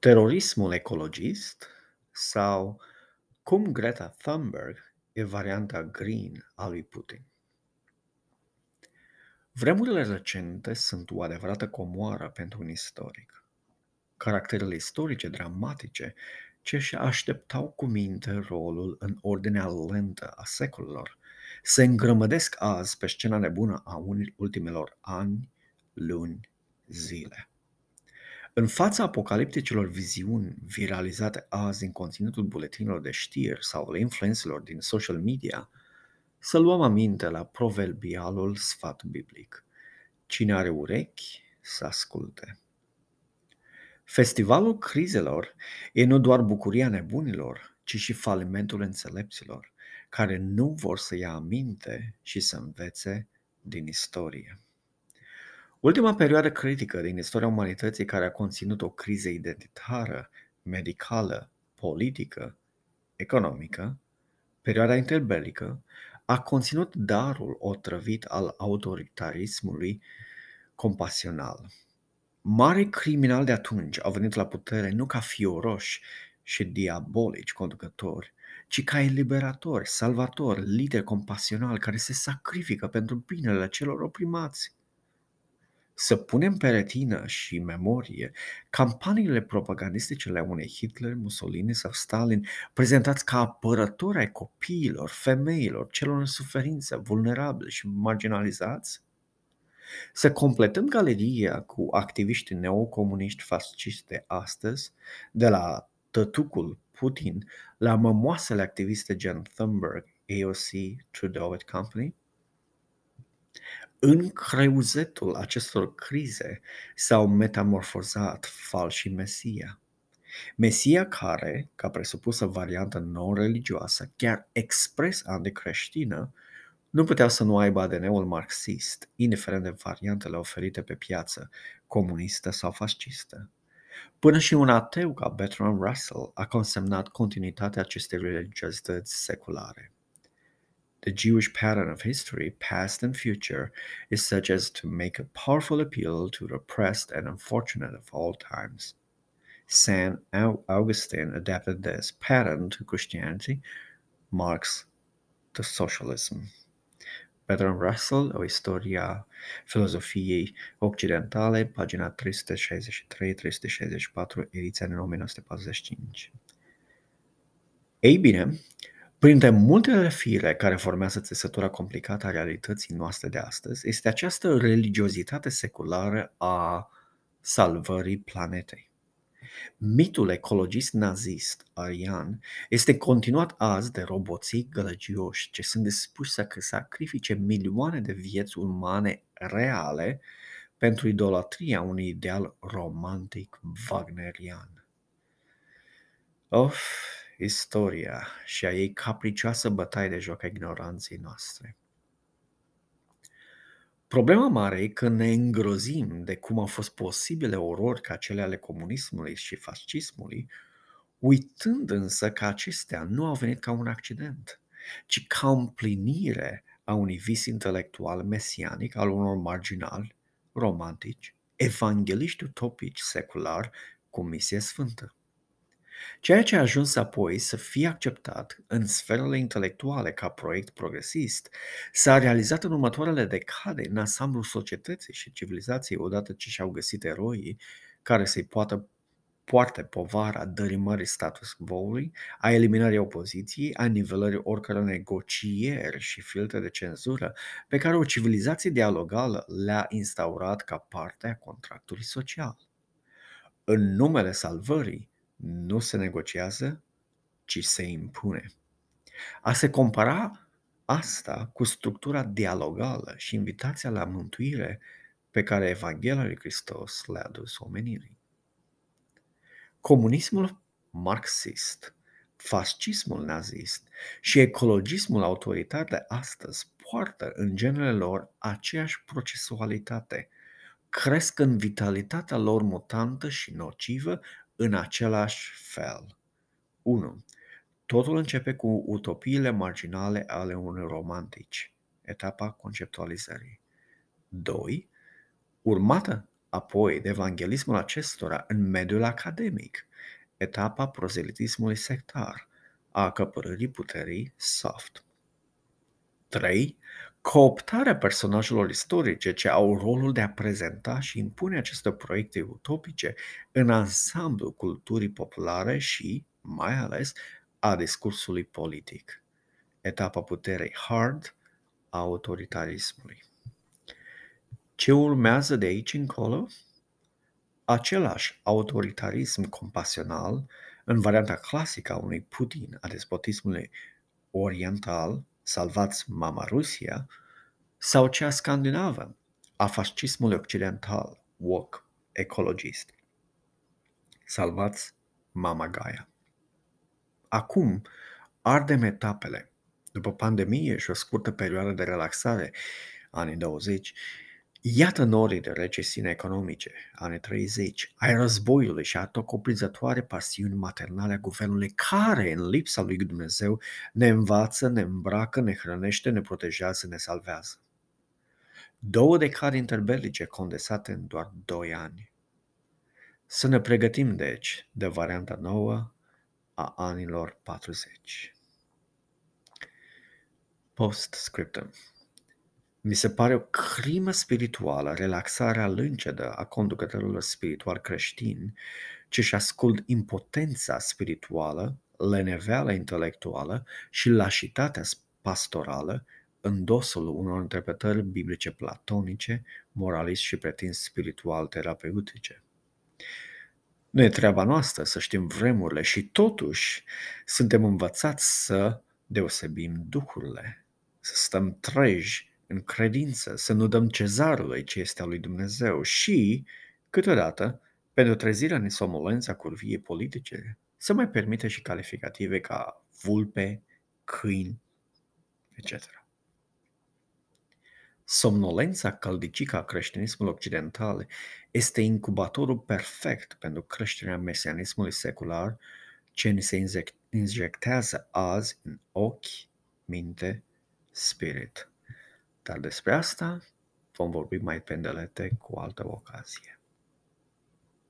Terorismul ecologist sau cum Greta Thunberg e varianta green a lui Putin. Vremurile recente sunt o adevărată comoară pentru un istoric. Caracterele istorice dramatice ce își așteptau cu minte rolul în ordinea lentă a secolelor se îngrămădesc azi pe scena nebună a ultimelor ani, luni, zile. În fața apocalipticilor viziuni viralizate azi în conținutul buletinilor de știri sau ale influențelor din social media, să luăm aminte la proverbialul sfat biblic. Cine are urechi, să asculte. Festivalul crizelor e nu doar bucuria nebunilor, ci și falimentul înțelepților, care nu vor să ia aminte și să învețe din istorie. Ultima perioadă critică din istoria umanității care a conținut o criză identitară, medicală, politică, economică, perioada interbelică, a conținut darul otrăvit al autoritarismului compasional. Mari criminali de atunci au venit la putere nu ca fioroși și diabolici conducători, ci ca eliberatori, salvatori, lideri compasionali care se sacrifică pentru binele celor oprimați să punem pe retină și memorie campaniile propagandistice ale unei Hitler, Mussolini sau Stalin prezentați ca apărători ai copiilor, femeilor, celor în suferință, vulnerabili și marginalizați? Să completăm galeria cu activiști neocomuniști fascisti de astăzi, de la tătucul Putin la mămoasele activiste gen Thunberg, AOC, Trudeau et Company? În creuzetul acestor crize s-au metamorfozat falși Mesia. Mesia care, ca presupusă variantă non-religioasă, chiar expres anticreștină, nu putea să nu aibă ADN-ul marxist, indiferent de variantele oferite pe piață, comunistă sau fascistă. Până și un ateu ca Bertrand Russell a consemnat continuitatea acestei religiozități seculare. The Jewish pattern of history, past and future, is such as to make a powerful appeal to the oppressed and unfortunate of all times. St. Augustine adapted this pattern to Christianity, Marx to socialism. Bertrand Russell, O istoria filozofiei occidentale, pagina 363-364, ediția din 1945. Ei bine, Printre multele fire care formează țesătura complicată a realității noastre de astăzi este această religiozitate seculară a salvării planetei. Mitul ecologist nazist arian este continuat azi de roboții gălăgioși ce sunt dispuși să sacrifice milioane de vieți umane reale pentru idolatria unui ideal romantic wagnerian. Of, istoria și a ei capricioasă bătaie de joc a ignoranței noastre. Problema mare e că ne îngrozim de cum au fost posibile orori ca cele ale comunismului și fascismului, uitând însă că acestea nu au venit ca un accident, ci ca împlinire a unui vis intelectual mesianic al unor marginali, romantici, evangeliști utopici secular cu misie sfântă. Ceea ce a ajuns apoi să fie acceptat în sferele intelectuale ca proiect progresist s-a realizat în următoarele decade în ansamblul societății și civilizației odată ce și-au găsit eroii care să-i poată poarte povara dărimării status quo-ului, a eliminării opoziției, a nivelării oricăror negocieri și filtre de cenzură pe care o civilizație dialogală le-a instaurat ca parte a contractului social. În numele salvării, nu se negociază, ci se impune. A se compara asta cu structura dialogală și invitația la mântuire pe care Evanghelia lui Hristos le-a adus omenirii. Comunismul marxist, fascismul nazist și ecologismul autoritar de astăzi poartă în genele lor aceeași procesualitate, cresc în vitalitatea lor mutantă și nocivă în același fel. 1. Totul începe cu utopiile marginale ale unui romantici, etapa conceptualizării. 2. Urmată apoi de evanghelismul acestora în mediul academic, etapa prozelitismului sectar, a acăpărării puterii soft. 3. Cooptarea personajelor istorice ce au rolul de a prezenta și impune aceste proiecte utopice în ansamblu culturii populare și, mai ales, a discursului politic. Etapa puterei hard a autoritarismului. Ce urmează de aici încolo? Același autoritarism compasional, în varianta clasică a unui Putin a despotismului oriental, salvați mama Rusia, sau cea scandinavă a fascismului occidental, woke, ecologist. Salvați mama Gaia. Acum ardem etapele. După pandemie și o scurtă perioadă de relaxare, anii 20, Iată norii de recesiune economice, anii 30, ai războiului și a tocoprizătoare pasiuni maternale a guvernului care, în lipsa lui Dumnezeu, ne învață, ne îmbracă, ne hrănește, ne protejează, ne salvează. Două decade interbelice condensate în doar doi ani. Să ne pregătim, deci, de varianta nouă a anilor 40. Post-scriptum. Mi se pare o crimă spirituală relaxarea lâncedă a conducătorilor spirituali creștini ce își ascult impotența spirituală, leneveala intelectuală și lașitatea pastorală în dosul unor interpretări biblice platonice, moralist și pretins spiritual terapeutice. Nu e treaba noastră să știm vremurile și totuși suntem învățați să deosebim duhurile, să stăm treji în credință, să nu dăm cezarului ce este al lui Dumnezeu și, câteodată, pentru trezirea nesomolența curviei politice, să mai permite și calificative ca vulpe, câini, etc. Somnolența caldicică a creștinismului occidental este incubatorul perfect pentru creșterea mesianismului secular ce ni se injectează azi în ochi, minte, spirit. Dar despre asta vom vorbi mai pendelete cu altă ocazie.